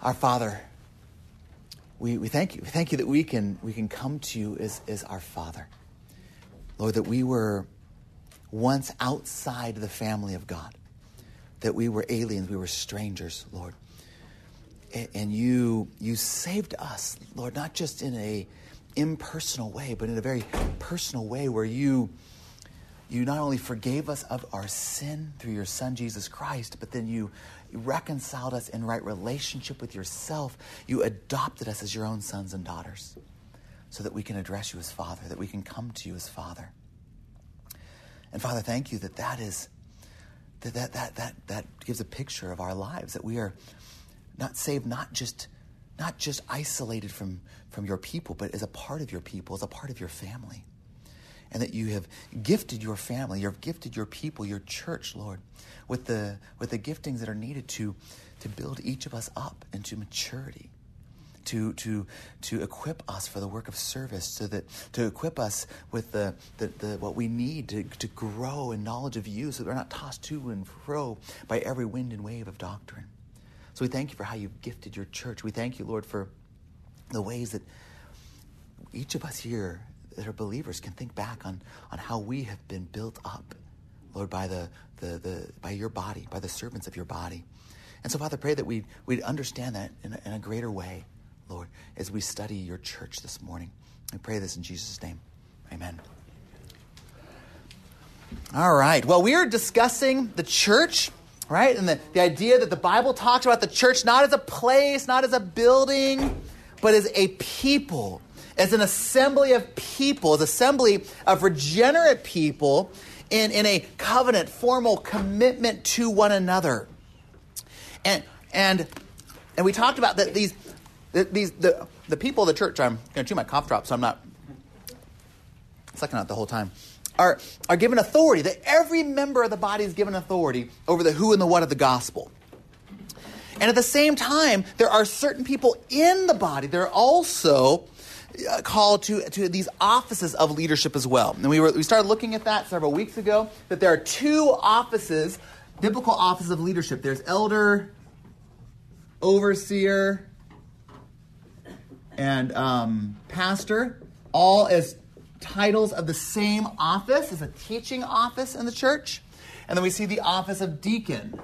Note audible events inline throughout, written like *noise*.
Our Father, we, we thank you. We thank you that we can, we can come to you as, as our Father. Lord, that we were once outside the family of God, that we were aliens, we were strangers, Lord. And, and you, you saved us, Lord, not just in a impersonal way, but in a very personal way where you you not only forgave us of our sin through your Son, Jesus Christ, but then you reconciled us in right relationship with yourself. You adopted us as your own sons and daughters so that we can address you as Father, that we can come to you as Father. And Father, thank you that that is, that, that, that, that, that gives a picture of our lives, that we are not saved, not just, not just isolated from, from your people, but as a part of your people, as a part of your family and that you have gifted your family, you've gifted your people, your church, Lord, with the, with the giftings that are needed to, to build each of us up into maturity. To, to, to equip us for the work of service, so that to equip us with the, the, the, what we need to, to grow in knowledge of you, so that we're not tossed to and fro by every wind and wave of doctrine. So we thank you for how you've gifted your church. We thank you, Lord, for the ways that each of us here that are believers can think back on, on how we have been built up, Lord, by, the, the, the, by your body, by the servants of your body. And so, Father, pray that we'd, we'd understand that in a, in a greater way, Lord, as we study your church this morning. We pray this in Jesus' name. Amen. All right. Well, we are discussing the church, right? And the, the idea that the Bible talks about the church not as a place, not as a building, but as a people as an assembly of people, as assembly of regenerate people in, in a covenant, formal commitment to one another. And and and we talked about that these these the the people of the church. I'm going to chew my cough drop, so I'm not sucking out the whole time. Are are given authority. That every member of the body is given authority over the who and the what of the gospel. And at the same time, there are certain people in the body that are also uh, called to, to these offices of leadership as well. And we, were, we started looking at that several weeks ago, that there are two offices, biblical offices of leadership. There's elder, overseer, and um, pastor, all as titles of the same office, as a teaching office in the church. And then we see the office of deacon.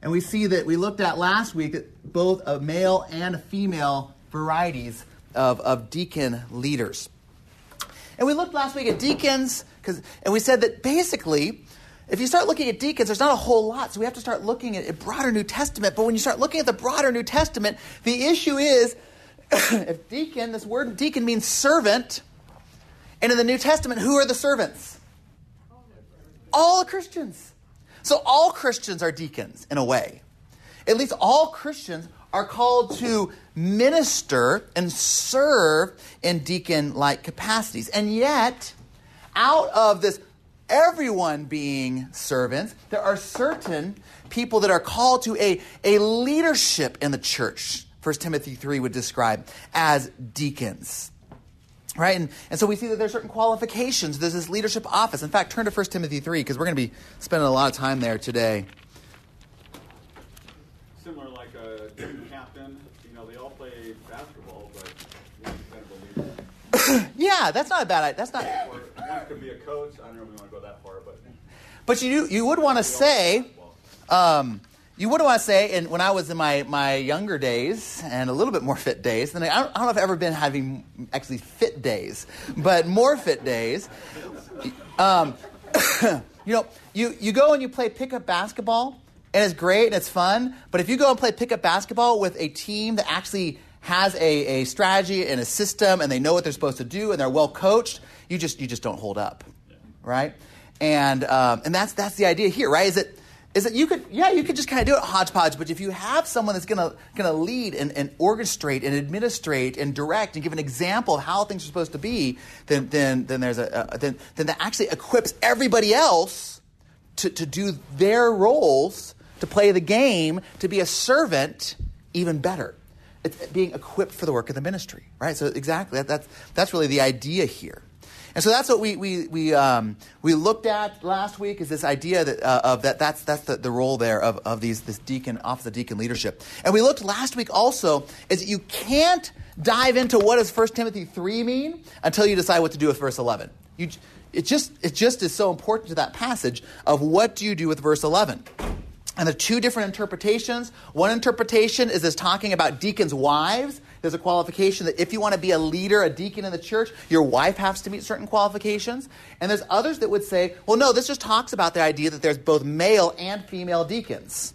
And we see that we looked at last week that both a male and a female varieties of, of deacon leaders. And we looked last week at deacons, and we said that basically, if you start looking at deacons, there's not a whole lot. So we have to start looking at a broader New Testament. But when you start looking at the broader New Testament, the issue is *coughs* if deacon, this word deacon means servant, and in the New Testament, who are the servants? All Christians. So all Christians are deacons in a way. At least all Christians are called to minister and serve in deacon like capacities. And yet, out of this everyone being servants, there are certain people that are called to a, a leadership in the church. 1 Timothy 3 would describe as deacons. Right? And, and so we see that there's certain qualifications. There's this leadership office. In fact, turn to 1 Timothy 3 because we're going to be spending a lot of time there today. Yeah, that's not a bad idea. That's not. One could be a coach. I don't know if we want to go that far, but. But you you would want to say, um, you would want to say, and when I was in my, my younger days and a little bit more fit days, then I don't, I don't know if I've ever been having actually fit days, but more fit days. Um, *coughs* you know, you, you go and you play pickup basketball, and it's great and it's fun. But if you go and play pickup basketball with a team that actually has a, a strategy and a system and they know what they're supposed to do and they're well coached, you just you just don't hold up, right? And um, and that's that's the idea here, right? Is that is that you could yeah you could just kind of do it hodgepodge, but if you have someone that's gonna gonna lead and, and orchestrate and administrate and direct and give an example of how things are supposed to be, then then then there's a, a then then that actually equips everybody else to, to do their roles to play the game to be a servant even better it's being equipped for the work of the ministry, right? So exactly, that, that's, that's really the idea here. And so that's what we, we, we, um, we looked at last week is this idea that, uh, of that that's, that's the, the role there of, of these, this deacon, office of deacon leadership. And we looked last week also is that you can't dive into what does 1 Timothy 3 mean until you decide what to do with verse 11. You, it, just, it just is so important to that passage of what do you do with verse 11. And the two different interpretations. One interpretation is this talking about deacons' wives. There's a qualification that if you want to be a leader, a deacon in the church, your wife has to meet certain qualifications. And there's others that would say, well, no, this just talks about the idea that there's both male and female deacons.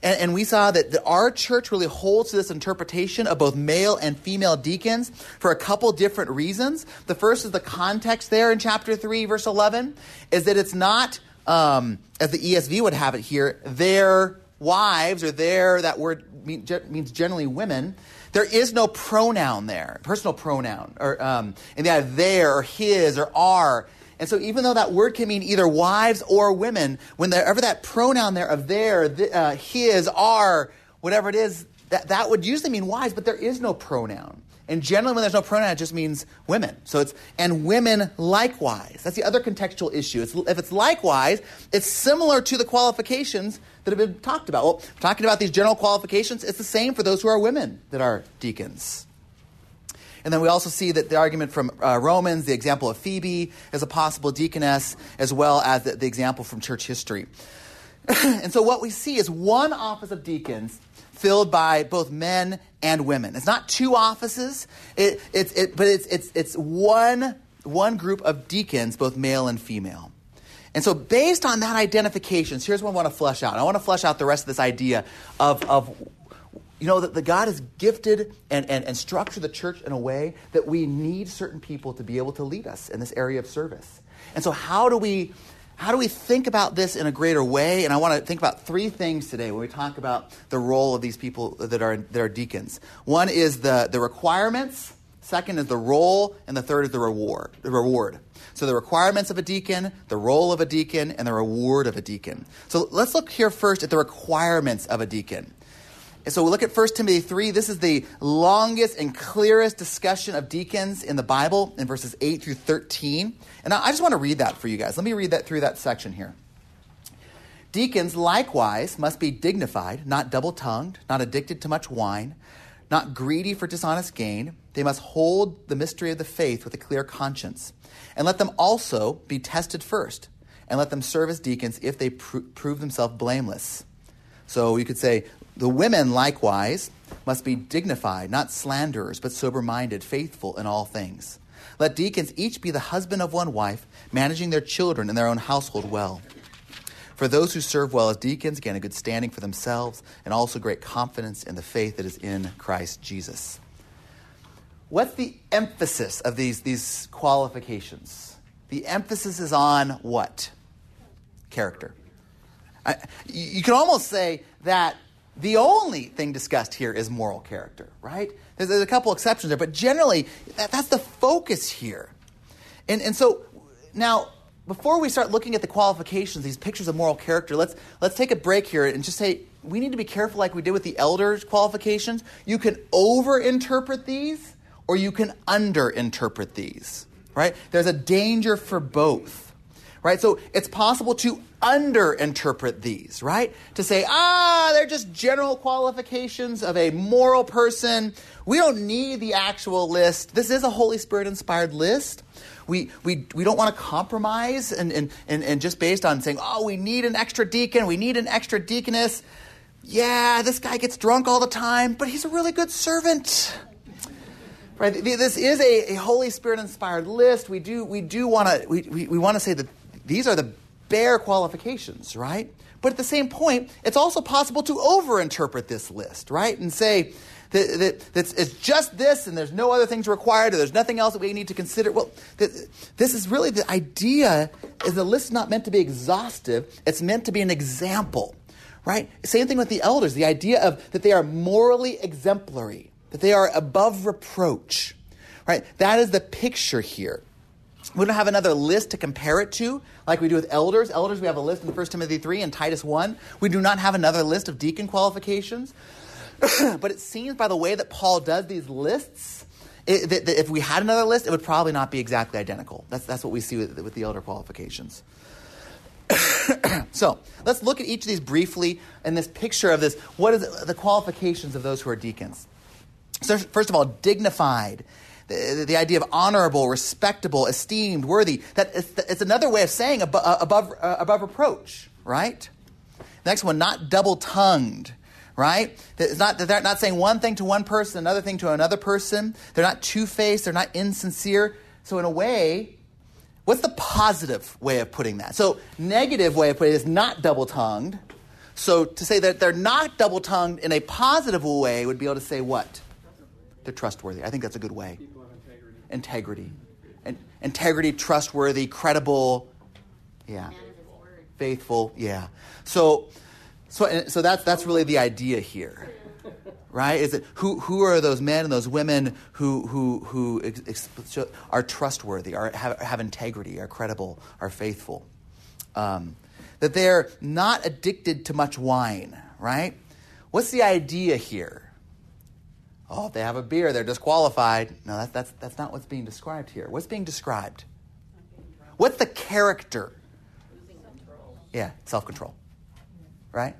And, and, we saw that the, our church really holds to this interpretation of both male and female deacons for a couple different reasons. The first is the context there in chapter 3, verse 11, is that it's not um, as the ESV would have it here, their wives or their, that word means generally women. There is no pronoun there, personal pronoun, or um, and they have their or his or our. And so, even though that word can mean either wives or women, whenever that pronoun there of their, the, uh, his, our, whatever it is, that, that would usually mean wives, but there is no pronoun. And generally, when there's no pronoun, it just means women. So it's, and women likewise. That's the other contextual issue. It's, if it's likewise, it's similar to the qualifications that have been talked about. Well, talking about these general qualifications, it's the same for those who are women that are deacons. And then we also see that the argument from uh, Romans, the example of Phoebe as a possible deaconess, as well as the, the example from church history. *clears throat* and so what we see is one office of deacons filled by both men and women. It's not two offices, it, it, it, but it's, it's, it's one, one group of deacons, both male and female. And so, based on that identification, so here's what I want to flesh out. I want to flesh out the rest of this idea of, of you know, that the God has gifted and, and, and structured the church in a way that we need certain people to be able to lead us in this area of service. And so, how do we how do we think about this in a greater way? And I want to think about three things today when we talk about the role of these people that are, that are deacons. One is the, the requirements, second is the role, and the third is the reward. The reward. So the requirements of a deacon, the role of a deacon, and the reward of a deacon. So let's look here first at the requirements of a deacon. And so we look at 1 Timothy 3. This is the longest and clearest discussion of deacons in the Bible in verses 8 through 13. And I just want to read that for you guys. Let me read that through that section here. Deacons likewise must be dignified, not double tongued, not addicted to much wine, not greedy for dishonest gain. They must hold the mystery of the faith with a clear conscience. And let them also be tested first, and let them serve as deacons if they pr- prove themselves blameless. So you could say, the women, likewise, must be dignified, not slanderers, but sober minded, faithful in all things. Let deacons each be the husband of one wife, managing their children and their own household well. For those who serve well as deacons gain a good standing for themselves and also great confidence in the faith that is in Christ Jesus. What's the emphasis of these, these qualifications? The emphasis is on what? Character. I, you can almost say that the only thing discussed here is moral character, right? There's, there's a couple exceptions there, but generally, that, that's the focus here. And, and so now, before we start looking at the qualifications, these pictures of moral character, let's, let's take a break here and just say we need to be careful, like we did with the elders' qualifications. You can overinterpret these or you can underinterpret these, right? There's a danger for both right? So it's possible to underinterpret these, right? To say, ah, they're just general qualifications of a moral person. We don't need the actual list. This is a Holy Spirit inspired list. We, we, we don't want to compromise and, and, and, and just based on saying, oh, we need an extra deacon, we need an extra deaconess. Yeah, this guy gets drunk all the time, but he's a really good servant. Right? This is a, a Holy Spirit inspired list. We do, we do want to we, we, we want to say that these are the bare qualifications, right? But at the same point, it's also possible to overinterpret this list, right? And say that, that, that it's just this and there's no other things required or there's nothing else that we need to consider. Well, this is really the idea is the list is not meant to be exhaustive. It's meant to be an example, right? Same thing with the elders. The idea of that they are morally exemplary, that they are above reproach, right? That is the picture here. We don't have another list to compare it to like we do with elders. Elders, we have a list in 1 Timothy 3 and Titus 1. We do not have another list of deacon qualifications. *clears throat* but it seems by the way that Paul does these lists it, that, that if we had another list, it would probably not be exactly identical. That's, that's what we see with, with the elder qualifications. *clears throat* so let's look at each of these briefly in this picture of this. What is the qualifications of those who are deacons? So, first of all, dignified. The, the idea of honorable, respectable, esteemed, worthy. That it's, it's another way of saying above, above, uh, above reproach, right? Next one, not double tongued right? It's not, they're not saying one thing to one person, another thing to another person. They're not two faced, they're not insincere. So, in a way, what's the positive way of putting that? So, negative way of putting it is not double tongued. So, to say that they're not double tongued in a positive way would be able to say what? They're trustworthy. I think that's a good way. Integrity. And, integrity, trustworthy, credible. Yeah. Faithful. Yeah. So, so, so that's, that's really the idea here, right? Is it who, who are those men and those women who, who, who ex, are trustworthy, are, have, have integrity, are credible, are faithful? Um, that they're not addicted to much wine, right? What's the idea here? Oh, if they have a beer, they're disqualified. No, that's, that's, that's not what's being described here. What's being described? What's the character? Yeah, self control right?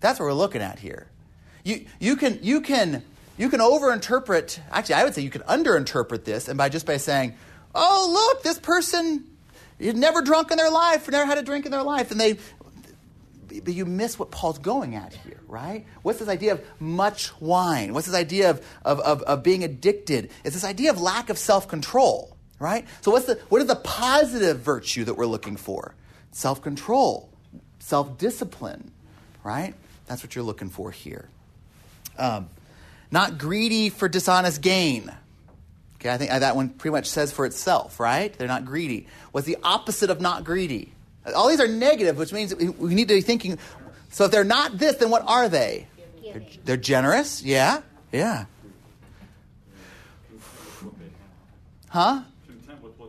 That's what we're looking at here. You, you, can, you, can, you can overinterpret, actually, I would say you can underinterpret this, and by just by saying, oh, look, this person had never drunk in their life, never had a drink in their life, and they, but you miss what Paul's going at here, right? What's this idea of much wine? What's this idea of, of, of, of being addicted? It's this idea of lack of self control, right? So, what's the, what is the positive virtue that we're looking for? Self control, self discipline, right? That's what you're looking for here. Um, not greedy for dishonest gain. Okay, I think that one pretty much says for itself, right? They're not greedy. What's the opposite of not greedy? All these are negative, which means we need to be thinking. So if they're not this, then what are they? They're, they're generous. Yeah, yeah. Huh?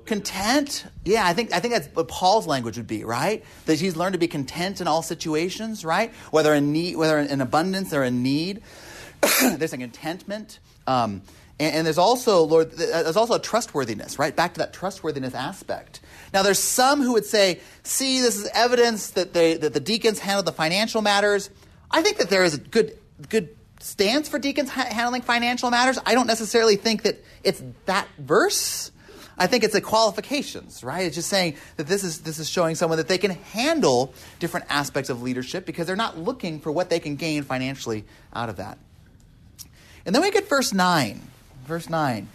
Content? Yeah, I think I think that's what Paul's language would be, right? That he's learned to be content in all situations, right? Whether in need, whether in abundance or in need. *coughs* there's a contentment. Um, and, and, there's also, Lord, there's also a trustworthiness, right? Back to that trustworthiness aspect. Now, there's some who would say, see, this is evidence that, they, that the deacons handle the financial matters. I think that there is a good, good stance for deacons handling financial matters. I don't necessarily think that it's that verse. I think it's the qualifications, right? It's just saying that this is, this is showing someone that they can handle different aspects of leadership because they're not looking for what they can gain financially out of that. And then we get verse 9. Verse 9.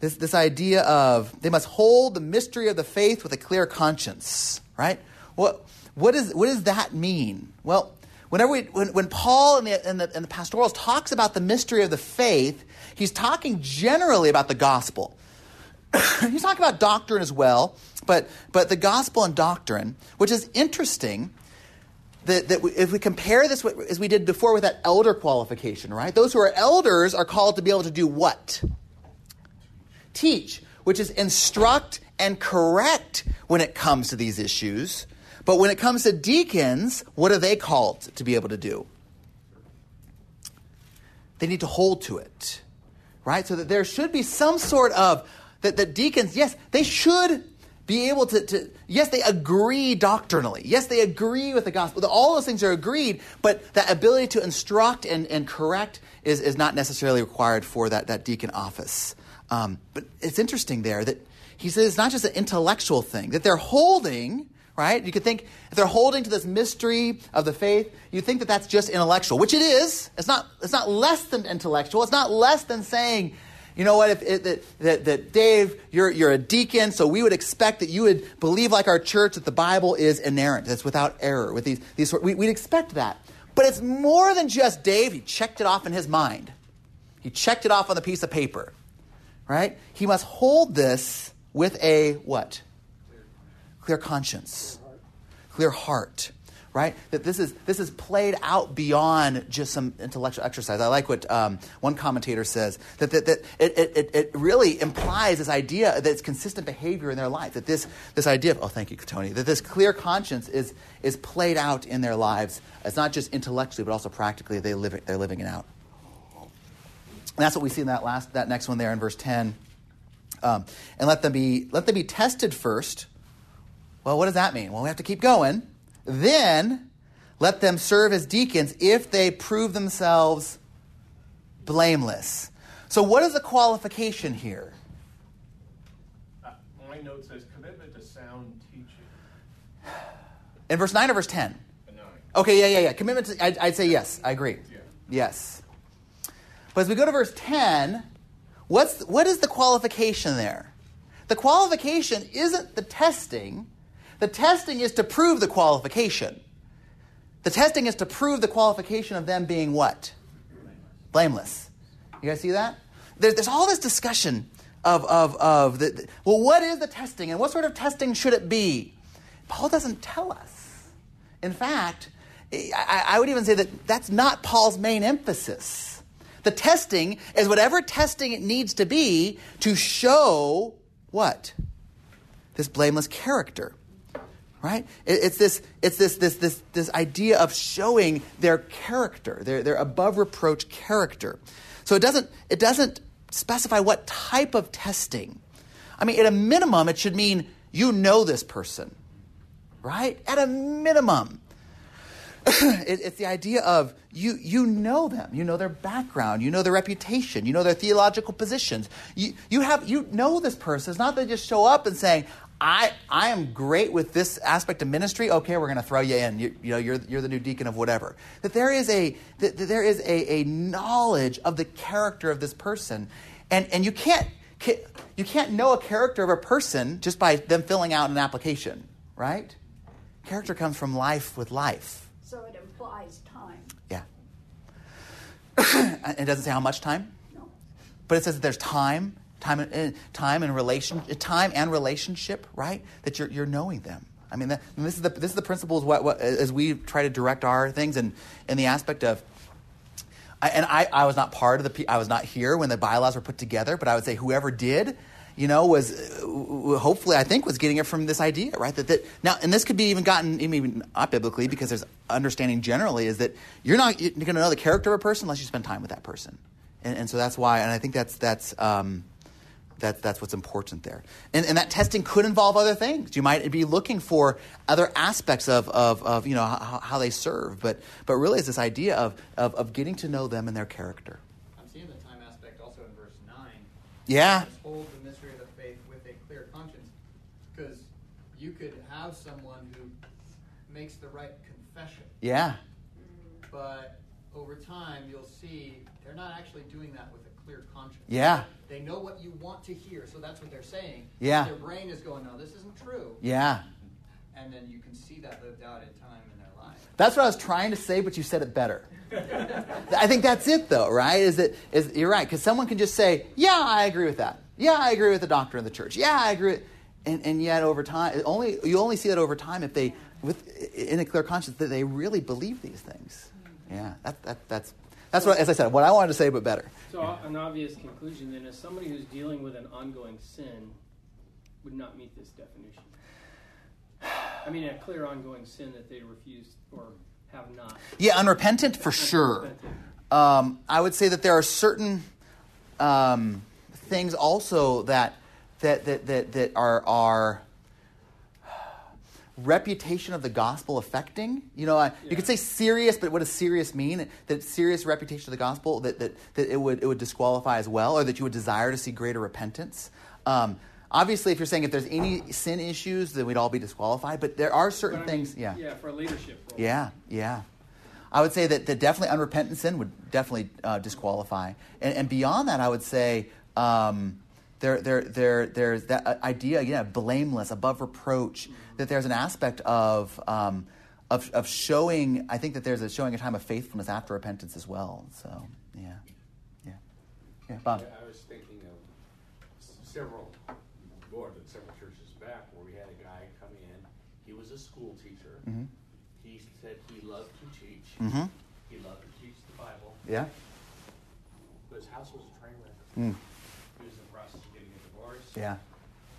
This, this idea of they must hold the mystery of the faith with a clear conscience, right? What, what, is, what does that mean? Well, whenever we, when, when Paul and the, in, the, in the pastorals talks about the mystery of the faith, he's talking generally about the gospel. *coughs* he's talking about doctrine as well, but, but the gospel and doctrine, which is interesting that, that we, if we compare this as we did before with that elder qualification, right? Those who are elders are called to be able to do what? Teach, which is instruct and correct when it comes to these issues. But when it comes to deacons, what are they called to be able to do? They need to hold to it, right? So that there should be some sort of that, the deacons, yes, they should be able to, to, yes, they agree doctrinally. Yes, they agree with the gospel. All those things are agreed, but that ability to instruct and, and correct is, is not necessarily required for that, that deacon office. Um, but it's interesting there that he says it's not just an intellectual thing, that they're holding, right? You could think if they're holding to this mystery of the faith, you think that that's just intellectual, which it is. It's not, it's not less than intellectual. It's not less than saying, you know what, if it, that, that, that, Dave, you're, you're a deacon, so we would expect that you would believe like our church that the Bible is inerrant, that's without error. With these, these, we, we'd expect that. But it's more than just Dave. He checked it off in his mind. He checked it off on the piece of paper, right? He must hold this with a what? Clear conscience, clear heart right? That this is, this is played out beyond just some intellectual exercise. I like what um, one commentator says, that, that, that it, it, it really implies this idea that it's consistent behavior in their life, that this, this idea of, oh, thank you, Tony, that this clear conscience is, is played out in their lives. It's not just intellectually, but also practically, they live it, they're living it out. And that's what we see in that, last, that next one there in verse 10. Um, and let them be let them be tested first. Well, what does that mean? Well, we have to keep going. Then let them serve as deacons if they prove themselves blameless. So, what is the qualification here? Uh, my note says commitment to sound teaching. In verse 9 or verse 10? Nine. Okay, yeah, yeah, yeah. Commitment to, I'd, I'd say yes. I agree. Yeah. Yes. But as we go to verse 10, what's, what is the qualification there? The qualification isn't the testing. The testing is to prove the qualification. The testing is to prove the qualification of them being what? Blameless. You guys see that? There's, all this discussion of, of, of the, the- well, what is the testing and what sort of testing should it be? Paul doesn't tell us. In fact, I, I would even say that that's not Paul's main emphasis. The testing is whatever testing it needs to be to show what? This blameless character. Right? It- It's this, it's this, this, this, this idea of showing their character, their, their above reproach character. So it doesn't, it doesn't specify what type of testing. I mean, at a minimum, it should mean you know this person right? At a minimum. *clears throat* It- it's the idea of you, you know them, you know their background, you know their reputation, you know their theological positions. You, you, have, you know this person. It's not that they just show up and saying, I, I am great with this aspect of ministry. Okay, we're going to throw you in. You, you know, you're, you're the new deacon of whatever. That there is a that, there is a, a knowledge of the character of this person, and and you can't ca- you can't know a character of a person just by them filling out an application, right? Character comes from life with life. So it implies time. Yeah. *coughs* it doesn't say how much time, but it says that there's time, time, and time and relation, eh, time and relationship, right? That you're, you're knowing them. I mean, that, this is the this is the principles what, what eh, as we try to direct our things and in the aspect of. I, and I, I was not part of the. I was not here when the bylaws were put together, but I would say whoever did, you know, was uh, hopefully I think was getting it from this idea, right? That, that now, and this could be even gotten even not biblically because there's understanding generally is that you're not you're going to know the character of a person unless you spend time with that person, and, and so that's why, and I think that's that's. Um, that, that's what's important there. And, and that testing could involve other things. You might be looking for other aspects of, of, of you know, how, how they serve. But, but really, it's this idea of, of, of getting to know them and their character. I'm seeing the time aspect also in verse 9. Yeah. Hold the mystery of the faith with a clear conscience. Because you could have someone who makes the right confession, Yeah. but over time you'll see they're not actually doing that with a clear conscience. Yeah. They know what you want to hear, so that's what they're saying. Yeah. Their brain is going, no, this isn't true. Yeah. And then you can see that lived out in time in their life. That's what I was trying to say, but you said it better. I think that's it, though, right? Is that is you're right? Because someone can just say, "Yeah, I agree with that. Yeah, I agree with the doctrine of the church. Yeah, I agree." With, and and yet over time, only you only see that over time if they, with in a clear conscience, that they really believe these things. Yeah, that, that that's that's what as I said, what I wanted to say, but better. So uh, an obvious conclusion then is somebody who's dealing with an ongoing sin would not meet this definition. I mean, a clear ongoing sin that they refuse or have not. Yeah, unrepentant for sure. Um, I would say that there are certain um, things also that that that that, that are are reputation of the gospel affecting. You know, I, you could say serious, but what does serious mean? That serious reputation of the gospel that, that that it would it would disqualify as well, or that you would desire to see greater repentance. Um, obviously, if you're saying if there's any sin issues, then we'd all be disqualified. But there are certain I mean, things. Yeah. Yeah, for a leadership role. Yeah, yeah. I would say that, that definitely unrepentant sin would definitely uh, disqualify. And, and beyond that, I would say um, there, there, there, there's that uh, idea, again, blameless, above reproach, that there's an aspect of, um, of, of showing, I think that there's a showing a time of faithfulness after repentance as well. So, yeah. Yeah. Yeah, Bob. Yeah, I was thinking of several, more than several churches back, where we had a guy come in. He was a school teacher. Mhm. He said he loved to teach. Mhm. He loved to teach the Bible. Yeah. But his house was a train wreck. Mm. He was in the process of getting a divorce. Yeah.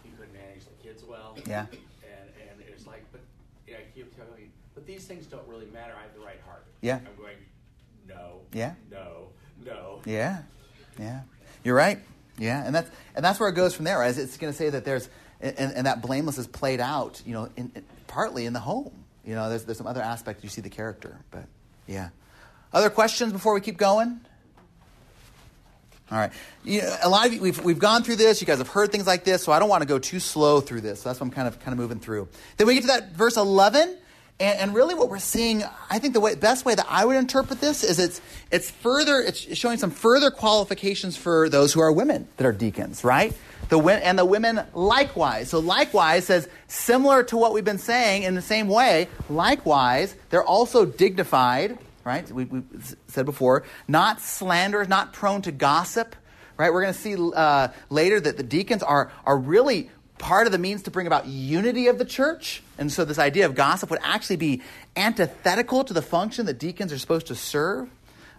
He couldn't manage the kids well. Yeah. And and it was like, but yeah, I keep telling you, but these things don't really matter. I have the right heart. Yeah. I'm going, no. Yeah. No. No. Yeah. Yeah. You're right. Yeah, and that's and that's where it goes from there. Right? It's going to say that there's and, and that blameless is played out, you know, in, in, partly in the home. You know, there's there's some other aspects you see the character, but yeah. Other questions before we keep going? All right. You know, a lot of you, we've, we've gone through this. You guys have heard things like this, so I don't want to go too slow through this. So that's what I'm kind of kind of moving through. Then we get to that verse 11, and, and really what we're seeing, I think the way, best way that I would interpret this is it's it's further, it's showing some further qualifications for those who are women that are deacons, right? The and the women likewise. So likewise says similar to what we've been saying in the same way. Likewise, they're also dignified right? We, we said before, not slanderers, not prone to gossip, right? We're going to see uh, later that the deacons are, are really part of the means to bring about unity of the church. And so this idea of gossip would actually be antithetical to the function that deacons are supposed to serve.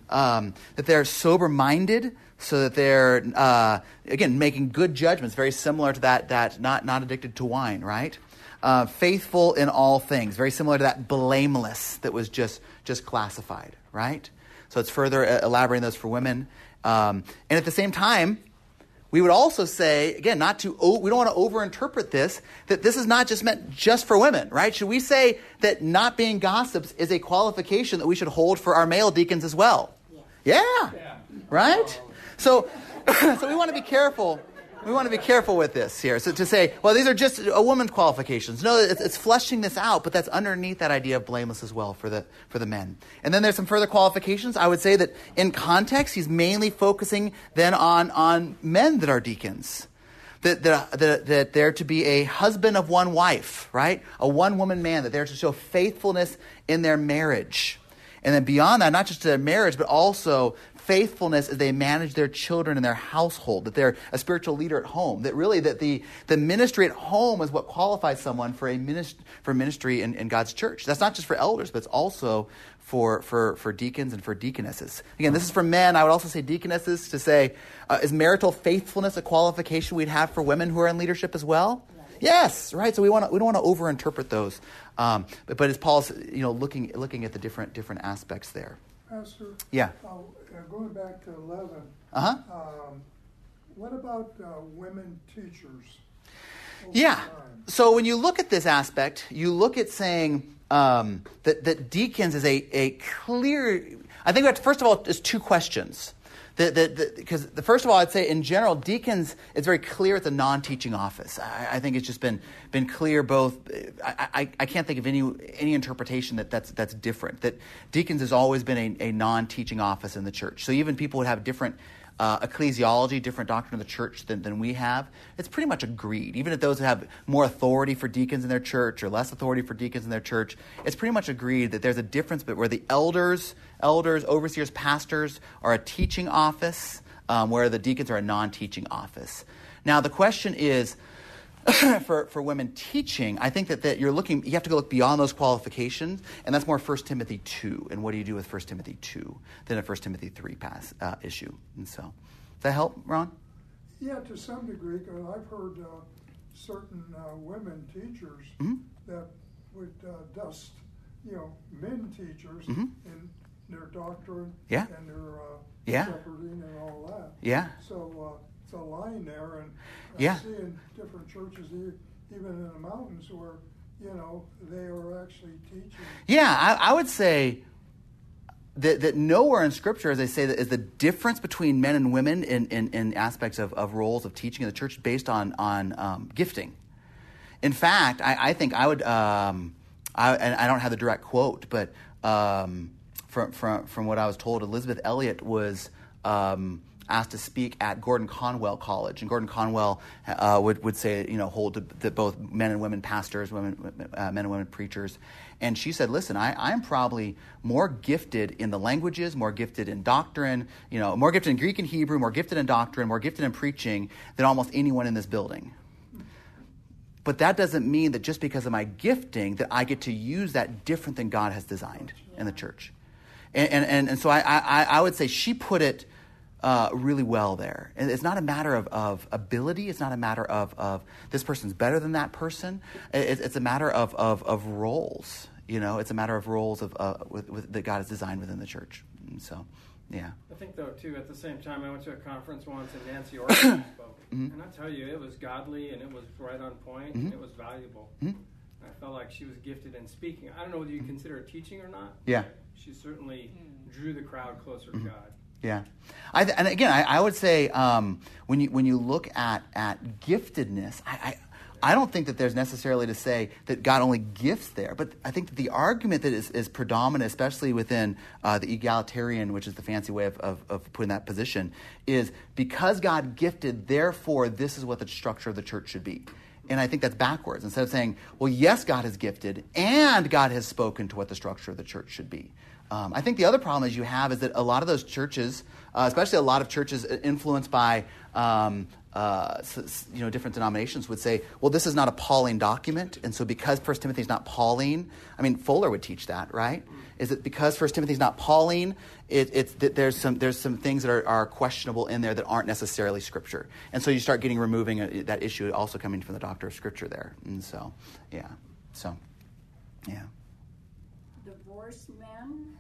Um, that they're sober minded, so that they're, uh, again, making good judgments, very similar to that, that not, not addicted to wine, right? Uh, faithful in all things, very similar to that blameless that was just just classified, right? So it's further uh, elaborating those for women. Um, and at the same time, we would also say, again, not to, we don't want to overinterpret this, that this is not just meant just for women, right? Should we say that not being gossips is a qualification that we should hold for our male deacons as well? Yeah. yeah. yeah. Right? So, *laughs* so we want to be careful we want to be careful with this here. So to say, well, these are just a woman's qualifications. No, it's, it's fleshing this out, but that's underneath that idea of blameless as well for the for the men. And then there's some further qualifications. I would say that in context, he's mainly focusing then on on men that are deacons. That, that, that, that they're to be a husband of one wife, right? A one woman man, that they're to show faithfulness in their marriage. And then beyond that, not just their marriage, but also faithfulness as they manage their children and their household, that they're a spiritual leader at home, that really that the, the ministry at home is what qualifies someone for a minist- for ministry in, in God's church. That's not just for elders, but it's also for, for, for deacons and for deaconesses. Again, this is for men. I would also say deaconesses to say, uh, is marital faithfulness a qualification we'd have for women who are in leadership as well? Yes, right. So we want to, we don't want to overinterpret those, um, but but as Paul's you know looking looking at the different different aspects there. Pastor. Yeah. Uh, going back to 11. Uh huh. Um, what about uh, women teachers? Yeah. Time? So when you look at this aspect, you look at saying um, that, that deacons is a, a clear. I think we have to, first of all, there's two questions because the, the, first of all, I'd say in general, deacons, it's very clear it's a non-teaching office. I, I think it's just been been clear both. I, I, I, can't think of any any interpretation that that's that's different. That deacons has always been a, a non-teaching office in the church. So even people would have different uh, ecclesiology, different doctrine of the church than, than we have, it's pretty much agreed. Even if those that have more authority for deacons in their church or less authority for deacons in their church, it's pretty much agreed that there's a difference but where the elders, elders, overseers, pastors are a teaching office, um, where the deacons are a non-teaching office. Now the question is, *coughs* for, for women teaching, I think that, that you're looking, you have to go look beyond those qualifications, and that's more 1 Timothy 2. And what do you do with 1 Timothy 2 than a 1 Timothy 3 pass, uh, issue? And so, does that help, Ron? Yeah, to some degree, because I've heard uh, certain uh, women teachers mm-hmm. that would uh, dust, you know, men teachers mm-hmm. in their doctrine yeah. and their uh, yeah. shepherding and all that. Yeah. So, a line there, and I yeah. see in different churches, even in the mountains, where you know they are actually teaching. Yeah, I, I would say that, that nowhere in Scripture, as I say, that is the difference between men and women in, in, in aspects of, of roles of teaching in the church based on on um, gifting. In fact, I, I think I would. Um, I, and I don't have the direct quote, but um, from, from from what I was told, Elisabeth Elliot was. Um, asked to speak at Gordon Conwell College, and Gordon Conwell uh, would would say, you know, hold to both men and women pastors, women, uh, men and women preachers. And she said, "Listen, I, I'm probably more gifted in the languages, more gifted in doctrine, you know, more gifted in Greek and Hebrew, more gifted in doctrine, more gifted in preaching than almost anyone in this building." But that doesn't mean that just because of my gifting that I get to use that different than God has designed in the church. And, and, and, so I, I, I would say she put it uh, really well there. And it's not a matter of, of ability. It's not a matter of, of this person's better than that person. It, it's a matter of, of, of roles. You know, it's a matter of roles of uh, with, with, that God has designed within the church. And so, yeah. I think though too. At the same time, I went to a conference once, and Nancy Orton *coughs* spoke, Mhm. and I tell you, it was godly and it was right on point, Mhm. and it was valuable. Mhm. I felt like she was gifted in speaking. I don't know whether you consider it teaching or not. Yeah. She certainly drew the crowd closer to God. Yeah, I and again, I, I would say um, when you when you look at at giftedness, I, I I don't think that there's necessarily to say that God only gifts there, but I think that the argument that is, is predominant, especially within uh, the egalitarian, which is the fancy way of, of, of putting that position, is because God gifted, therefore this is what the structure of the church should be. And I think that's backwards. Instead of saying, well, yes, God has gifted, and God has spoken to what the structure of the church should be. Um, I think the other problem is you have is that a lot of those churches, uh, especially a lot of churches influenced by um, uh, you know different denominations, would say, well, this is not a Pauline document, and so because First Timothy is not Pauline, I mean Fuller would teach that, right? Is that because First Timothy is not Pauline, it, it's that there's some there's some things that are, are questionable in there that aren't necessarily Scripture, and so you start getting removing uh that issue also coming from the doctor of Scripture there, and so yeah, so yeah. Divorced men,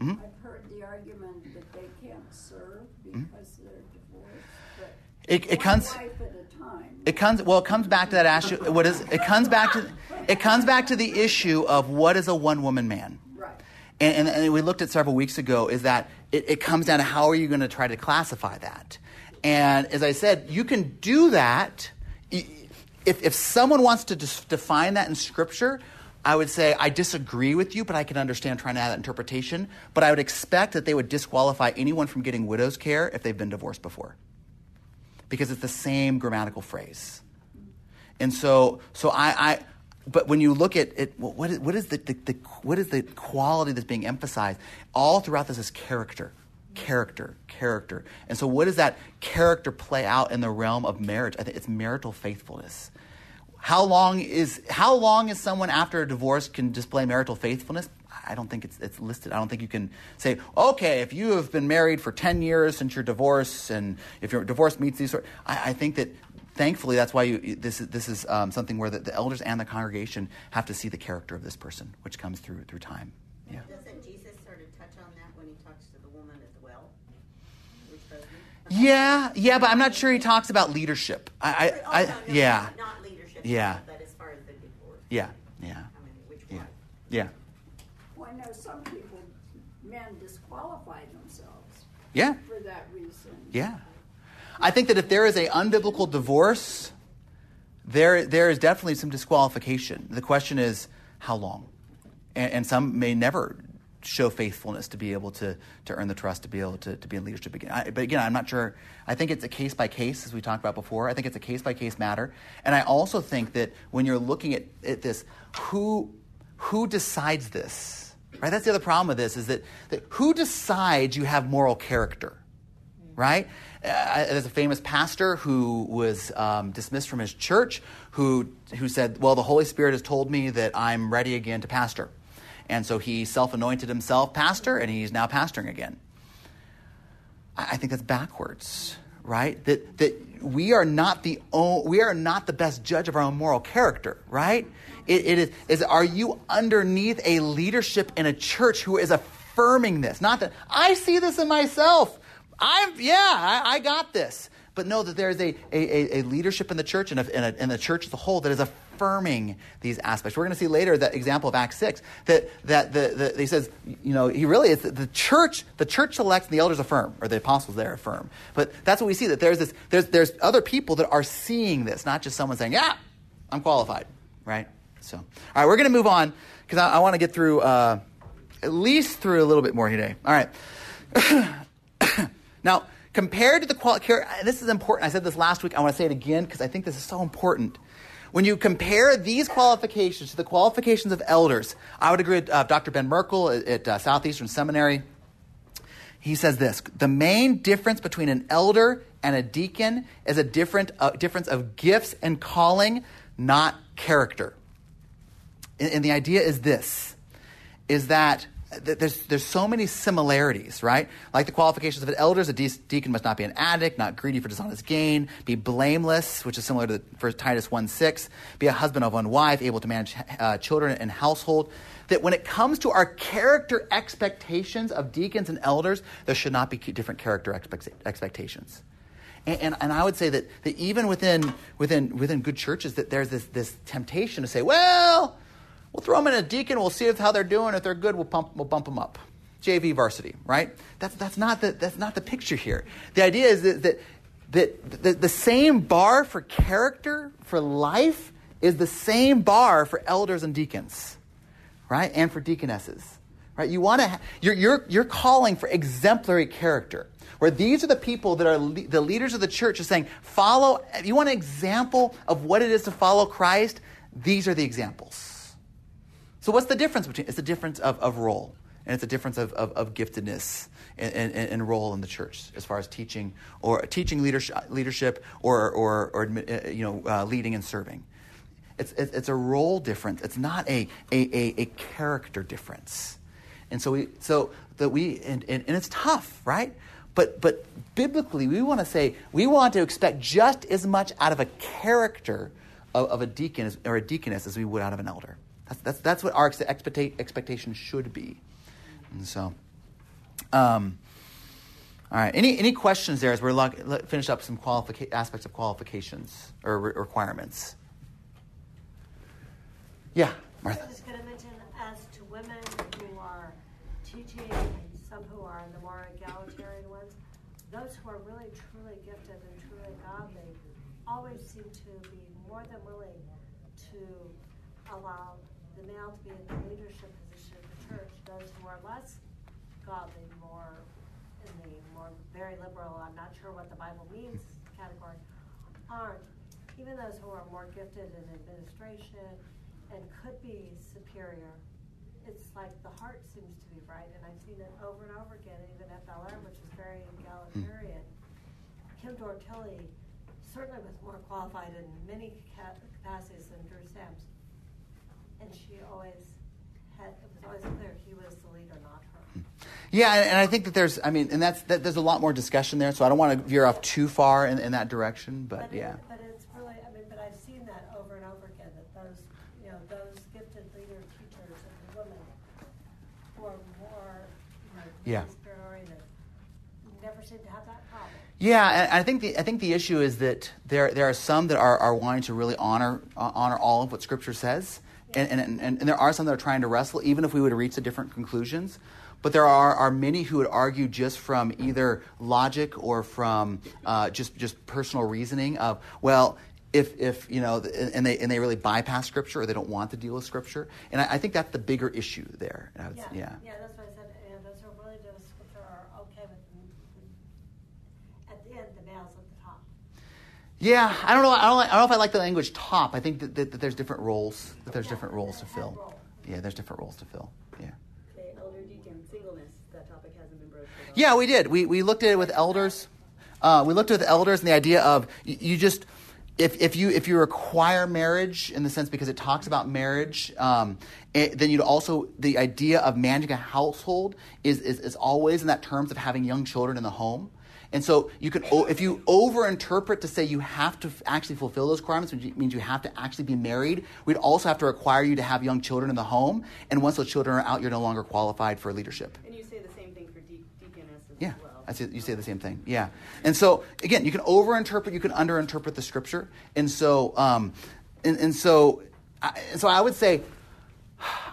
Mhm. I've heard the argument that they can't serve because they're divorced, but It- it comes- wife at a time. It comes well. It comes back to that issue. What is? It comes back to. It comes back to the issue of what is a one woman man. Right. And, and, and we looked at several weeks ago. Is that it, it comes down to how are you going to try to classify that? And as I said, you can do that. If if someone wants to define that in Scripture, I would say I disagree with you, but I can understand trying to have that interpretation. But I would expect that they would disqualify anyone from getting widow's care if they've been divorced before because it's the same grammatical phrase. And so, so I, I but when you look at it, what is, what is the, the, the, what is the quality that's being emphasized? All throughout this is character, character, character. And so, what does that character play out in the realm of marriage? I think it's marital faithfulness. How long is how long is someone after a divorce can display marital faithfulness? I don't think it's, it's listed. I don't think you can say, okay, if you have been married for 10 years since your divorce, and if your divorce meets these sort, I, I think that thankfully that's why you, this is, this is um, something where the, the elders and the congregation have to see the character of this person, which comes through through time. Yeah. Doesn't Jesus sort of touch on that when he talks to the woman at the well? Yeah, yeah, but I'm not sure he talks about leadership. I, I, I no, no, yeah, Not, not. Yeah. But as far as the divorce. yeah, yeah, I mean, which yeah, one? yeah, Well, I know some people, men disqualify themselves yeah. for that reason. Yeah. I think that if there is a unbiblical divorce, there there is definitely some disqualification. The question is how long, and, and some may never show faithfulness to be able to to earn the trust to be able to, to be in leadership again. I, but again, I'm not sure. I think it's a case by case, as we talked about before. I think it's a case by case matter, and I also think that when you're looking at, at this, who who decides this? Right. That's the other problem with this is that, that who decides you have moral character right? Uh, there's a famous pastor who was um, dismissed from his church who, who said, Well, the Holy Spirit has told me that I'm ready again to pastor. And so he self anointed himself pastor, and he's now pastoring again. I, think that's backwards, right? That, that we are not the o- we are not the best judge of our own moral character, right? It, it is, is are you underneath a leadership in a church who is affirming this? Not that I see this in myself. I'm yeah, I, I got this. But know that there is a, a, a leadership in the church and, a, and, a, and the church as a whole that is affirming these aspects. We're going to see later that example of Acts 6 that, that the, the, he says, you know, he really is the church, the church selects and the elders affirm, or the apostles there affirm. But that's what we see that there's this, there's, there's other people that are seeing this, not just someone saying, yeah, I'm qualified, right? So, all right, we're going to move on because I, I want to get through uh, at least through a little bit more today. All right. *coughs* now, compared to the quality, this is important. I said this last week. I want to say it again because I think this is so important. When you compare these qualifications to the qualifications of elders, I would agree with uh, Dr. Ben Merkle at, at uh, Southeastern Seminary. He says this The main difference between an elder and a deacon is a different, uh, difference of gifts and calling, not character. And, and the idea is this is that th- there's, there's so many similarities, right? Like the qualifications of an elders, a deacon must not be an addict, not greedy for dishonest gain, be blameless, which is similar to the, Titus 1 6, be a husband of one wife, able to manage uh, children and household. That when it comes to our character expectations of deacons and elders, there should not be different character expect- expectations. And, and, and, I would say that, that even within, within, within good churches, that there's this, this temptation to say, well, we'll throw them in a deacon, we'll see if, how they're doing. If they're good, we'll, pump, we'll bump them up. JV varsity, right? That's, that's, not the, that's not the picture here. The idea is that, that, that the, the same bar for character, for life, is the same bar for elders and deacons, right? And for deaconesses, right? You want to, ha- you're, you're, you're calling for exemplary character where these are the people that are le- the leaders of the church are saying, follow, if you want an example of what it is to follow Christ, these are the examples. So what's the difference between, it's the difference of, of role, and it's a difference of, of, of giftedness and, and, and, role in the church as far as teaching or teaching leadership, leadership or, or, or uh, you know, uh, leading and serving. It's, it's a role difference. It's not a, a, a, a character difference. And so we, so that we, and, and, and it's tough, right? But, but biblically, we want to say we want to expect just as much out of a character of, of a deacon or a deaconess as we would out of an elder. That's, that's, that's what our expecta- expectation should be. And so, um, all right. Any, any questions there as we're let, finish up some aspects of qualifications or re- requirements? Yeah, Martha. I was going to mention as to women who are teaching some who are the more egalitarian ones, those who are really truly gifted and truly godly always seem to be more than willing to allow male to be in the leadership position of the church. Those who are less godly, more in the more very liberal, I'm not sure what the Bible means category, aren't. Even those who are more gifted in administration and could be superior it's like the heart seems to be right, and I've seen it over and over again, even FLR, which is very egalitarian. Kim Dortilli certainly was more qualified in many capacities than Drew Sams, and she always had it was always clear he was the leader, not her. Yeah, and, and I think that there's, I mean, and that's that, there's a lot more discussion there, so I don't want to veer off too far in, in that direction, but, but yeah. It, but it's really, I mean, but I've seen that over and over again that those, you know, those gifted leader teachers and women who are more, you know, yeah. never seem to have that problem. Yeah, and I think the I think the issue is that there there are some that are, are wanting to really honor uh, honor all of what Scripture says. And, and, and, and there are some that are trying to wrestle, even if we would reach the different conclusions. But there are, are many who would argue just from either logic or from uh, just just personal reasoning of well, if, if you know, and they and they really bypass scripture or they don't want to deal with scripture, and I, I think that's the bigger issue there. Yeah, yeah, yeah, that's what I said. And those who really deal with scripture are okay with at the end the males at the top. Yeah, I don't know. I don't, I don't know if I like the language top. I think that, that, that there's different roles. That there's yeah, different roles to fill. Role. Yeah, there's different roles to fill. Yeah. Okay, elder deacon singleness. That topic hasn't been broached. Yeah, we did. We we looked at it with elders. Uh, we looked at the elders and the idea of you, you, just if, if you if you require marriage in the sense because it talks about marriage, um, it, then you'd also the idea of managing a household is, is is always in that terms of having young children in the home. And so you can, if you overinterpret to say you have to actually fulfill those requirements, which means you have to actually be married, we'd also have to require you to have young children in the home. And once those children are out, you're no longer qualified for leadership. And you say the same thing for de- deaconesses yeah, as well. I say, you say the same thing. Yeah. And so, again, you can overinterpret, you can underinterpret the scripture. And so, um, and, and so, I, so I would say,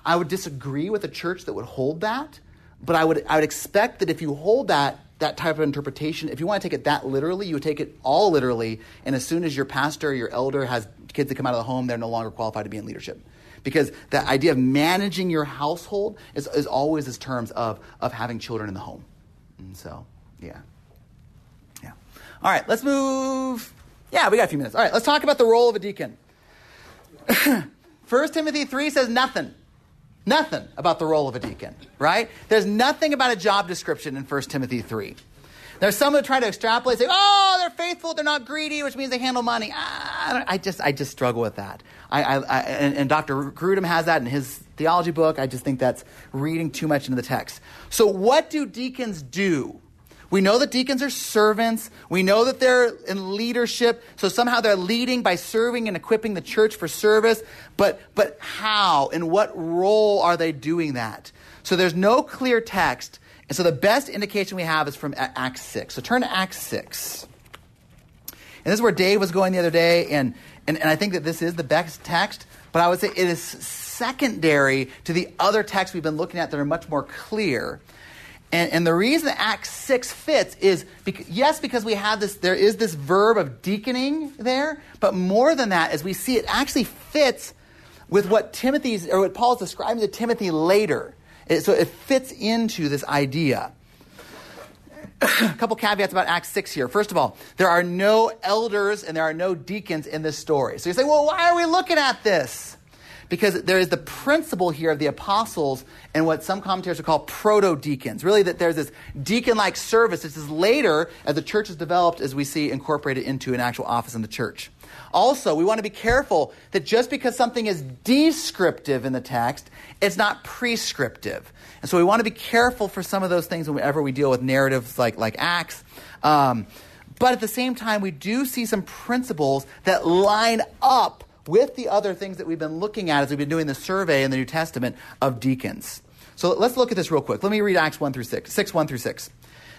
I would disagree with a church that would hold that, but I would, I would expect that if you hold that, that type of interpretation, if you want to take it that literally, you would take it all literally, and as soon as your pastor, your elder has kids that come out of the home, they're no longer qualified to be in leadership. Because the idea of managing your household is, is always as terms of, of having children in the home. And so, yeah. Yeah. All right, let's move. Yeah, we got a few minutes. All right, let's talk about the role of a deacon. *laughs* First Timothy 3 says nothing. Nothing about the role of a deacon, right? There's nothing about a job description in 1 Timothy 3. There's some who try to extrapolate, say, "Oh, they're faithful, they're not greedy, which means they handle money." I, I just, I just struggle with that. I, I, I and, and Dr. Grudem has that in his theology book. I just think that's reading too much into the text. So, what do deacons do? We know that deacons are servants. We know that they're in leadership. So somehow they're leading by serving and equipping the church for service. But, but how? In what role are they doing that? So there's no clear text. And so the best indication we have is from Acts 6. So turn to Acts 6. And this is where Dave was going the other day. And, and, and I think that this is the best text. But I would say it is secondary to the other texts we've been looking at that are much more clear. And, and the reason Acts 6 fits is, because, yes, because we have this, there is this verb of deaconing there, but more than that, as we see, it actually fits with what Timothy's, or what Paul's describing to Timothy later. It- so it fits into this idea. *coughs* A couple caveats about Acts 6 here. First of all, there are no elders and there are no deacons in this story. So you say, well, why are we looking at this? Because there is the principle here of the apostles and what some commentators would call proto deacons. Really, that there's this deacon like service. This is later, as the church is developed, as we see incorporated into an actual office in the church. Also, we want to be careful that just because something is descriptive in the text, it's not prescriptive. And so we want to be careful for some of those things whenever we deal with narratives like, like Acts. Um, but at the same time, we do see some principles that line up with the other things that we've been looking at as we've been doing the survey in the New Testament of deacons. So let's look at this real quick. Let me read Acts 1 through 6, 6 1 through 6.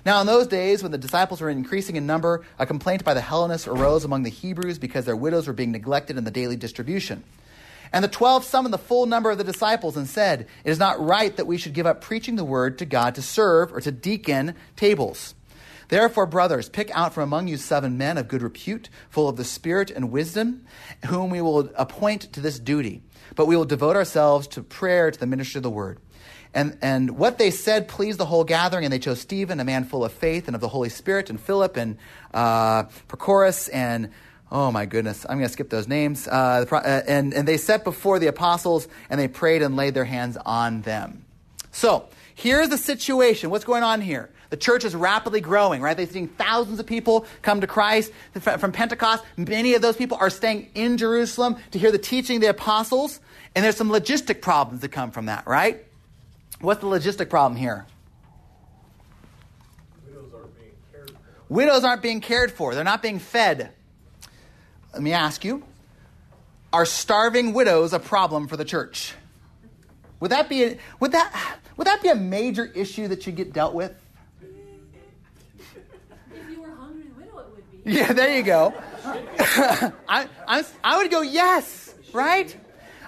Now, in those days, when the disciples were increasing in number, a complaint by the Hellenists arose among the Hebrews because their widows were being neglected in the daily distribution. And the twelve summoned the full number of the disciples and said, It is not right that we should give up preaching the word to God to serve or to deacon tables. Therefore, brothers, pick out from among you seven men of good repute, full of the Spirit and wisdom, whom we will appoint to this duty. But we will devote ourselves to prayer to the ministry of the word. And, and what they said pleased the whole gathering, and they chose Stephen, a man full of faith and of the Holy Spirit, and Philip, and uh, Prochorus, and oh my goodness, I'm going to skip those names. Uh, uh, and, and they set before the apostles, and they prayed and laid their hands on them. So here's the situation. What's going on here? The church is rapidly growing, right? They're seeing thousands of people come to Christ from Pentecost. Many of those people are staying in Jerusalem to hear the teaching of the apostles. And there's some logistic problems that come from that, right? What's the logistic problem here? Widows aren't being cared for. Widows aren't being cared for, they're not being fed. Let me ask you are starving widows a problem for the church? Would that be a, would that would that be a major issue that should get dealt with? If you were a hungry widow, it would be. Yeah, there you go. *laughs* I, I, I would go yes, right?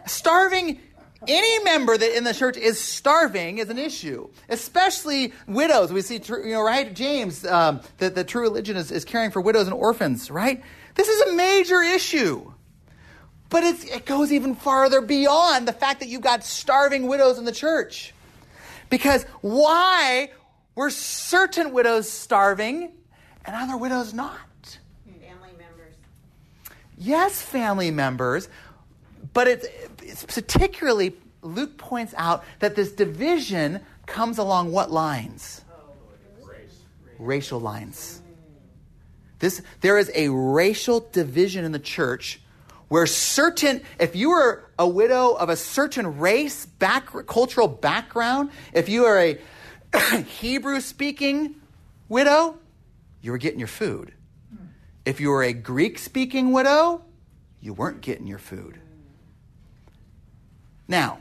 Starving any member that in the church is starving is an issue, especially widows. We see, you know, right? James, um, that the true religion is, is caring for widows and orphans, right? This is a major issue. But it's, it goes even farther beyond the fact that you've got starving widows in the church. Because why were certain widows starving and other widows not? Yes, family members, but it's, it's particularly, Luke points out that this division comes along what lines? Racial lines. This, there is a racial division in the church where certain, if you were a widow of a certain race, back, cultural background, if you are a *coughs* Hebrew speaking widow, you were getting your food. If you were a Greek speaking widow, you weren't getting your food. Now,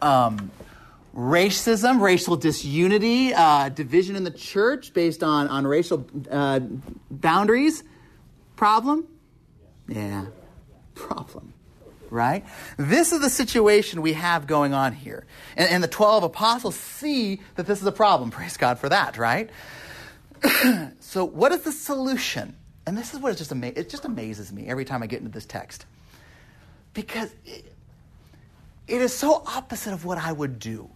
um, racism, racial disunity, uh, division in the church based on, on racial uh, boundaries, problem? Yeah, problem. Right? This is the situation we have going on here. And, and the 12 apostles see that this is a problem. Praise God for that, right? *coughs* so, what is the solution? And this is what it just, ama- it just amazes me every time I get into this text. Because it, it is so opposite of what I would do,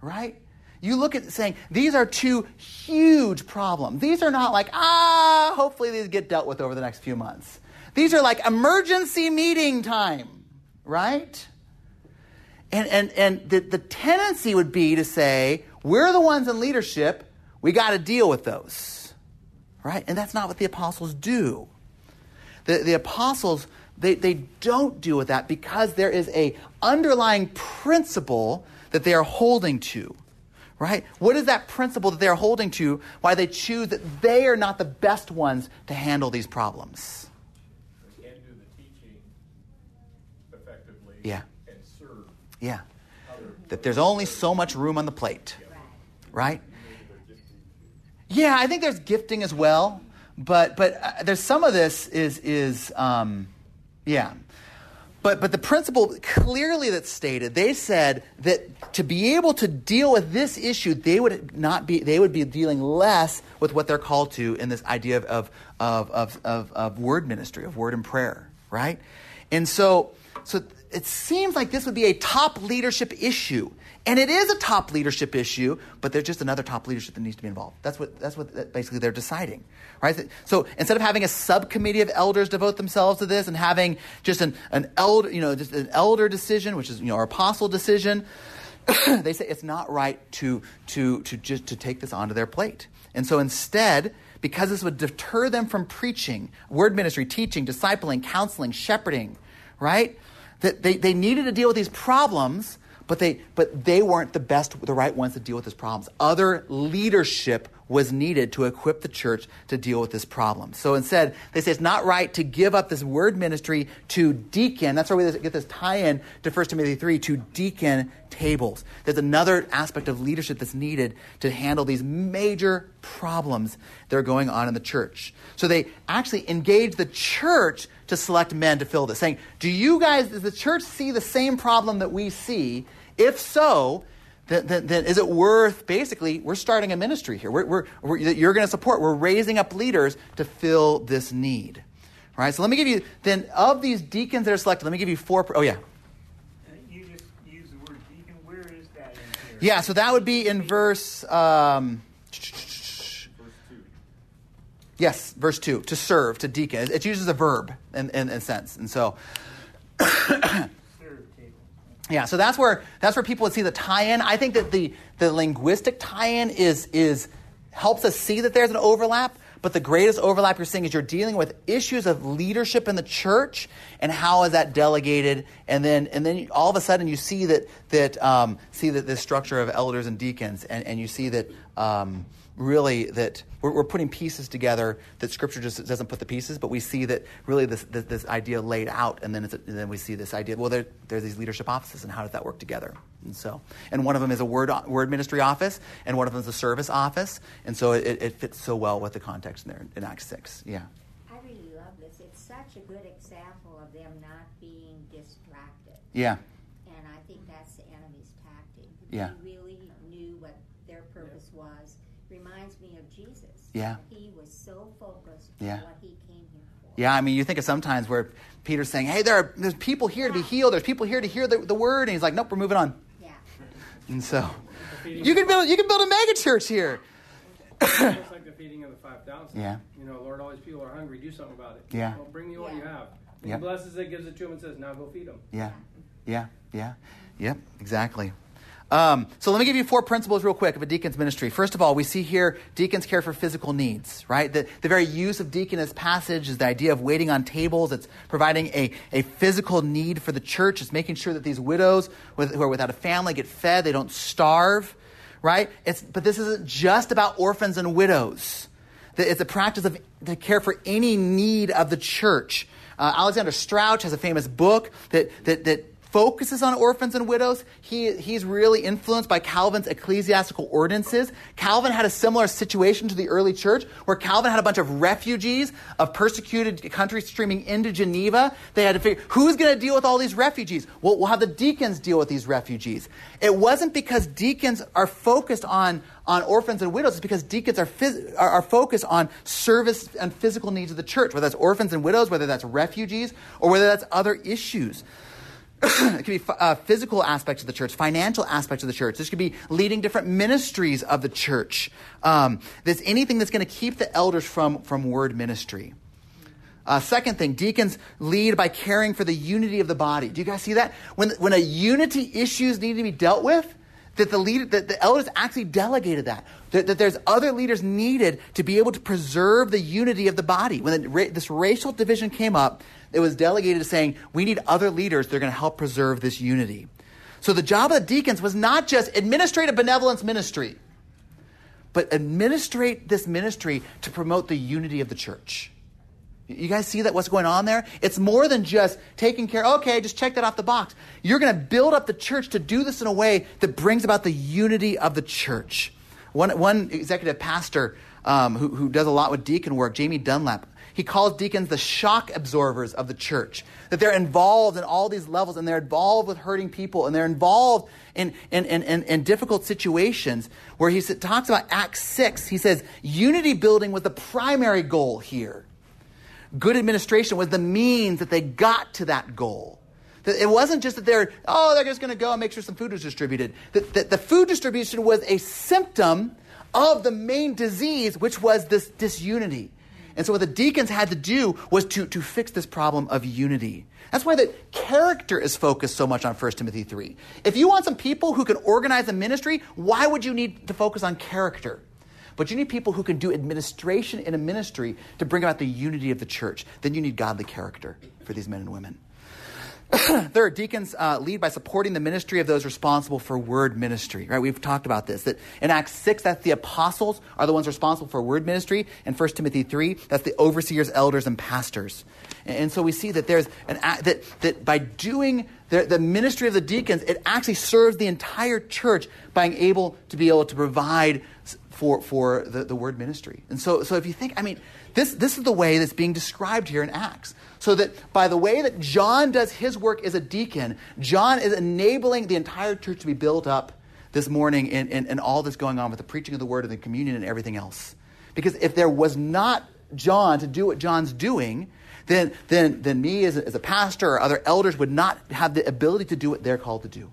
right? You look at saying, these are two huge problems. These are not like, ah, hopefully these get dealt with over the next few months. These are like emergency meeting time, right? And, and, and the, the tendency would be to say, we're the ones in leadership. We got to deal with those. Right? And that's not what the apostles do. The, the apostles, they, they don't deal with that because there is a underlying principle that they are holding to. Right? What is that principle that they are holding to? Why they choose that they are not the best ones to handle these problems? They can't do the teaching effectively. Yeah. And serve Yeah. That there's only so much room on the plate. Right? Yeah, I think there's gifting as well, but but uh, there's some of this is is um, yeah, but but the principle clearly that's stated. They said that to be able to deal with this issue, they would not be they would be dealing less with what they're called to in this idea of of of of, of, of word ministry, of word and prayer, right? And so so it seems like this would be a top leadership issue. And it is a top leadership issue, but there's just another top leadership that needs to be involved. That's what, that's what basically they're deciding, right? So instead of having a subcommittee of elders devote themselves to this and having just an, an elder, you know, just an elder decision, which is, you know, our apostle decision, *coughs* they say it's not right to, to, to just to take this onto their plate. And so instead, because this would deter them from preaching, word ministry, teaching, discipling, counseling, shepherding, right? That they, they needed to deal with these problems, but they, but they weren't the best, the right ones to deal with these problems. Other leadership was needed to equip the church to deal with this problem. So instead, they say it's not right to give up this word ministry to deacon. That's where we get this tie-in to 1 Timothy 3, to deacon tables. There's another aspect of leadership that's needed to handle these major problems that are going on in the church. So they actually engage the church to select men to fill this, saying, do you guys, does the church see the same problem that we see? If so, then, then, then, is it worth basically we're starting a ministry here. We're, we're, we're, you're going to support. We're raising up leaders to fill this need. All right? So let me give you then of these deacons that are selected let me give you four oh yeah. Uh, You just use the word deacon. Where is that yeah so that would be in verse um, yes verse 2 to serve to deacon. It, uses a verb in, in, in a sense. And so. Yeah, so that's where that's where people would see the tie-in. I think that the the linguistic tie-in is is helps us see that there's an overlap. But the greatest overlap you're seeing is you're dealing with issues of leadership in the church and how is that delegated, and then and then all of a sudden you see that that um, see that this structure of elders and deacons, and, and you see that um, really that we're, we're putting pieces together that Scripture just doesn't put the pieces, but we see that really this this, this idea laid out, and then it's, and then we see this idea. Well, there, there's these leadership offices, and how does that work together? And so, and one of them is a word word ministry office, and one of them is a service office, and so it, it fits so well with the context in there in Acts six. Yeah, I really love this. It's such a good example of them not being distracted. yeah, And I think that's the enemy's tactic. Yeah really knew what their purpose was. Reminds me of Jesus. Yeah. He was so focused Yeah. on what he came here for. yeah. I mean, you think of sometimes where Peter's saying, "Hey, there are there's people here to be healed. There's people here to hear the, the word," and he's like, "Nope, we're moving on." Yeah. And so, you can build you can build a mega church here. It's like the feeding of the 5,000. Yeah. You know, Lord, all these people are hungry. Do something about it. Yeah. Well, bring me what you have. And Yep. He blesses it, gives it to him, and says, now go feed them. Yeah, yeah, yeah, yep, exactly. Um, so let me give you four principles real quick of a deacon's ministry. First of all, we see here deacons care for physical needs, right? The, the very use of deacon this passage is the idea of waiting on tables. It's providing a, a physical need for the church. It's making sure that these widows with, who are without a family get fed. They don't starve, right? It's, but this isn't just about orphans and widows. It's a practice of to care for any need of the church. Uh, Alexander Strauch has a famous book that, that, that focuses on orphans and widows. He, he's really influenced by Calvin's ecclesiastical ordinances. Calvin had a similar situation to the early church where Calvin had a bunch of refugees of persecuted countries streaming into Geneva. They had to figure who's going to deal with all these refugees? Well, we'll have the deacons deal with these refugees. It wasn't because deacons are focused on, on orphans and widows, it's because deacons are, phys- are, are focused on service and physical needs of the church, whether that's orphans and widows, whether that's refugees, or whether that's other issues. *coughs* it could be uh, physical aspects of the church, financial aspects of the church. This could be leading different ministries of the church. Um, there's anything that's going to keep the elders from, from word ministry. Uh, second thing, deacons lead by caring for the unity of the body. Do you guys see that? When, when a unity issues need to be dealt with, that the leader, that the elders actually delegated that. that. That there's other leaders needed to be able to preserve the unity of the body. When the, this racial division came up, it was delegated to saying, we need other leaders that are going to help preserve this unity. So the job of the deacons was not just administrative benevolence ministry, but administrate this ministry to promote the unity of the church. You guys see that what's going on there? It's more than just taking care, okay, just check that off the box. You're going to build up the church to do this in a way that brings about the unity of the church. One, one executive pastor um, who, who does a lot with deacon work, Jamie Dunlop, he calls deacons the shock absorbers of the church. That they're involved in all these levels and they're involved with hurting people and they're involved in, in, in, in, in difficult situations. Where he talks about Acts 6, he says, unity building was the primary goal here. Good administration was the means that they got to that goal. It wasn't just that they're, oh, they're just going to go and make sure some food was distributed. That the food distribution was a symptom of the main disease, which was this disunity. And so what the deacons had to do was to, to fix this problem of unity. That's why the character is focused so much on 1 Timothy 3. If you want some people who can organize a ministry, why would you need to focus on character? But you need people who can do administration in a ministry to bring about the unity of the church. Then you need godly character for these men and women. *coughs* Third, deacons uh, lead by supporting the ministry of those responsible for word ministry. Right? We've talked about this. That in Acts six, that the apostles are the ones responsible for word ministry. In 1 Timothy three, that's the overseers, elders, and pastors. And, and so we see that there's an that that by doing the, the ministry of the deacons, it actually serves the entire church by being able to be able to provide for for the, the word ministry. And so so if you think, I mean, this this is the way that's being described here in Acts. So that by the way that John does his work as a deacon, John is enabling the entire church to be built up this morning in, in, in all that's going on with the preaching of the word and the communion and everything else. Because if there was not John to do what John's doing, then, then, then me as a, as a pastor or other elders would not have the ability to do what they're called to do.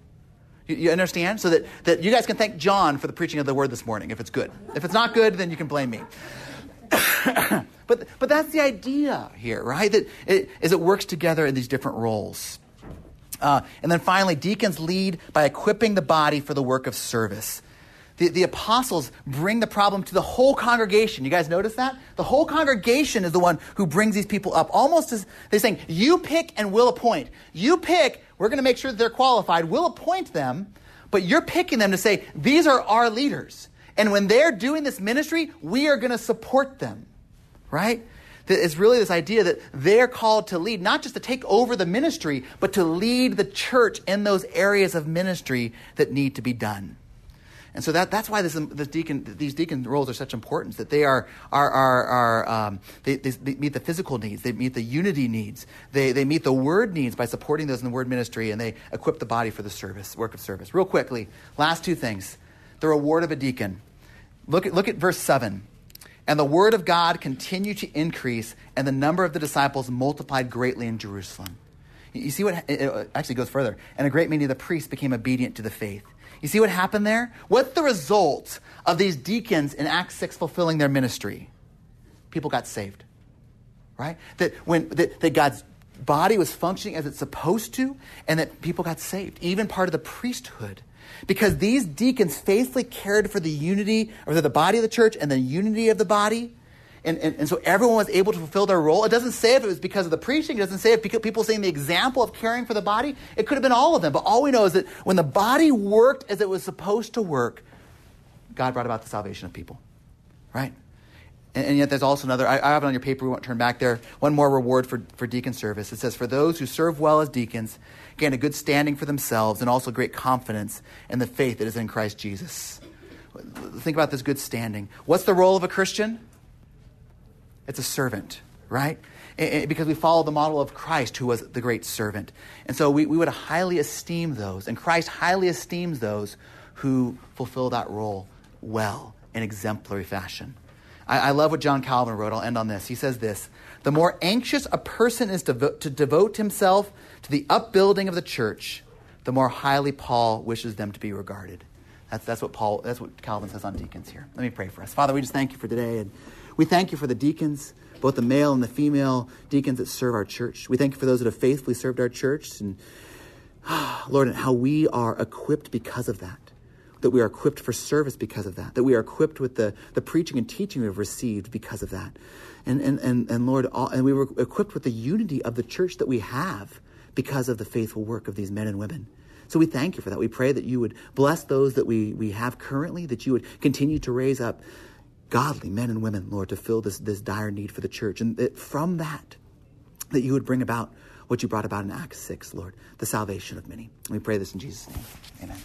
You, you, understand? So that, that you guys can thank John for the preaching of the word this morning if it's good. If it's not good, then you can blame me. *coughs* but, but that's the idea here, right? That it, is it works together in these different roles. Uh, and then finally, deacons lead by equipping the body for the work of service. The, the apostles bring the problem to the whole congregation. You guys notice that? The whole congregation is the one who brings these people up. Almost as they're saying, you pick and we'll appoint. You pick, we're going to make sure that they're qualified. We'll appoint them, but you're picking them to say, these are our leaders. And when they're doing this ministry, we are going to support them, right? It's really this idea that they're called to lead, not just to take over the ministry, but to lead the church in those areas of ministry that need to be done. And so that, that's why this, this deacon, these deacon roles are such importance, that they are, are, are, are um, they, they, they, meet the physical needs, they meet the unity needs, they, they meet the word needs by supporting those in the word ministry, and they equip the body for the service, work of service. Real quickly, last two things. The reward of a deacon. Look at, look at verse 7. And the word of God continued to increase, and the number of the disciples multiplied greatly in Jerusalem. You see what it actually goes further. And a great many of the priests became obedient to the faith. You see what happened there? What's the result of these deacons in Acts 6 fulfilling their ministry? People got saved. Right? That when that, that God's body was functioning as it's supposed to, and that people got saved, even part of the priesthood because these deacons faithfully cared for the unity, or the body of the church and the unity of the body. And, and, and, so everyone was able to fulfill their role. It doesn't say if it was because of the preaching. It doesn't say if people saying the example of caring for the body. It could have been all of them. But all we know is that when the body worked as it was supposed to work, God brought about the salvation of people. Right? And, and yet there's also another, I, I, have it on your paper, we won't turn back there. One more reward for, for deacon service. It says, For those who serve well as deacons, gain a good standing for themselves and also great confidence in the faith that is in Christ Jesus. Think about this good standing. What's the role of a Christian? It's a servant, right? because we follow the model of Christ, who was the great servant. And so we, we would highly esteem those, and Christ highly esteems those who fulfill that role well in exemplary fashion. I, I love what John Calvin wrote. I'll end on this. He says this The more anxious a person is to, to devote himself to the upbuilding of the church, the more highly Paul wishes them to be regarded. That's, that's what Paul, that's what Calvin says on deacons here. Let me pray for us. Father, we just thank you for today. And we thank you for the deacons, both the male and the female deacons that serve our church. We thank you for those that have faithfully served our church. And *sighs* Lord, and how we are equipped because of that. That we are equipped for service because of that, that we are equipped with the, the preaching and teaching we have received because of that. And, and, and, and Lord, all, and we were equipped with the unity of the church that we have because of the faithful work of these men and women. So we thank you for that. We pray that you would bless those that we, we have currently, that you would continue to raise up godly men and women, Lord, to fill this, this dire need for the church. And that from that, that you would bring about what you brought about in Acts 6, Lord, the salvation of many. We pray this in Jesus' name. Amen.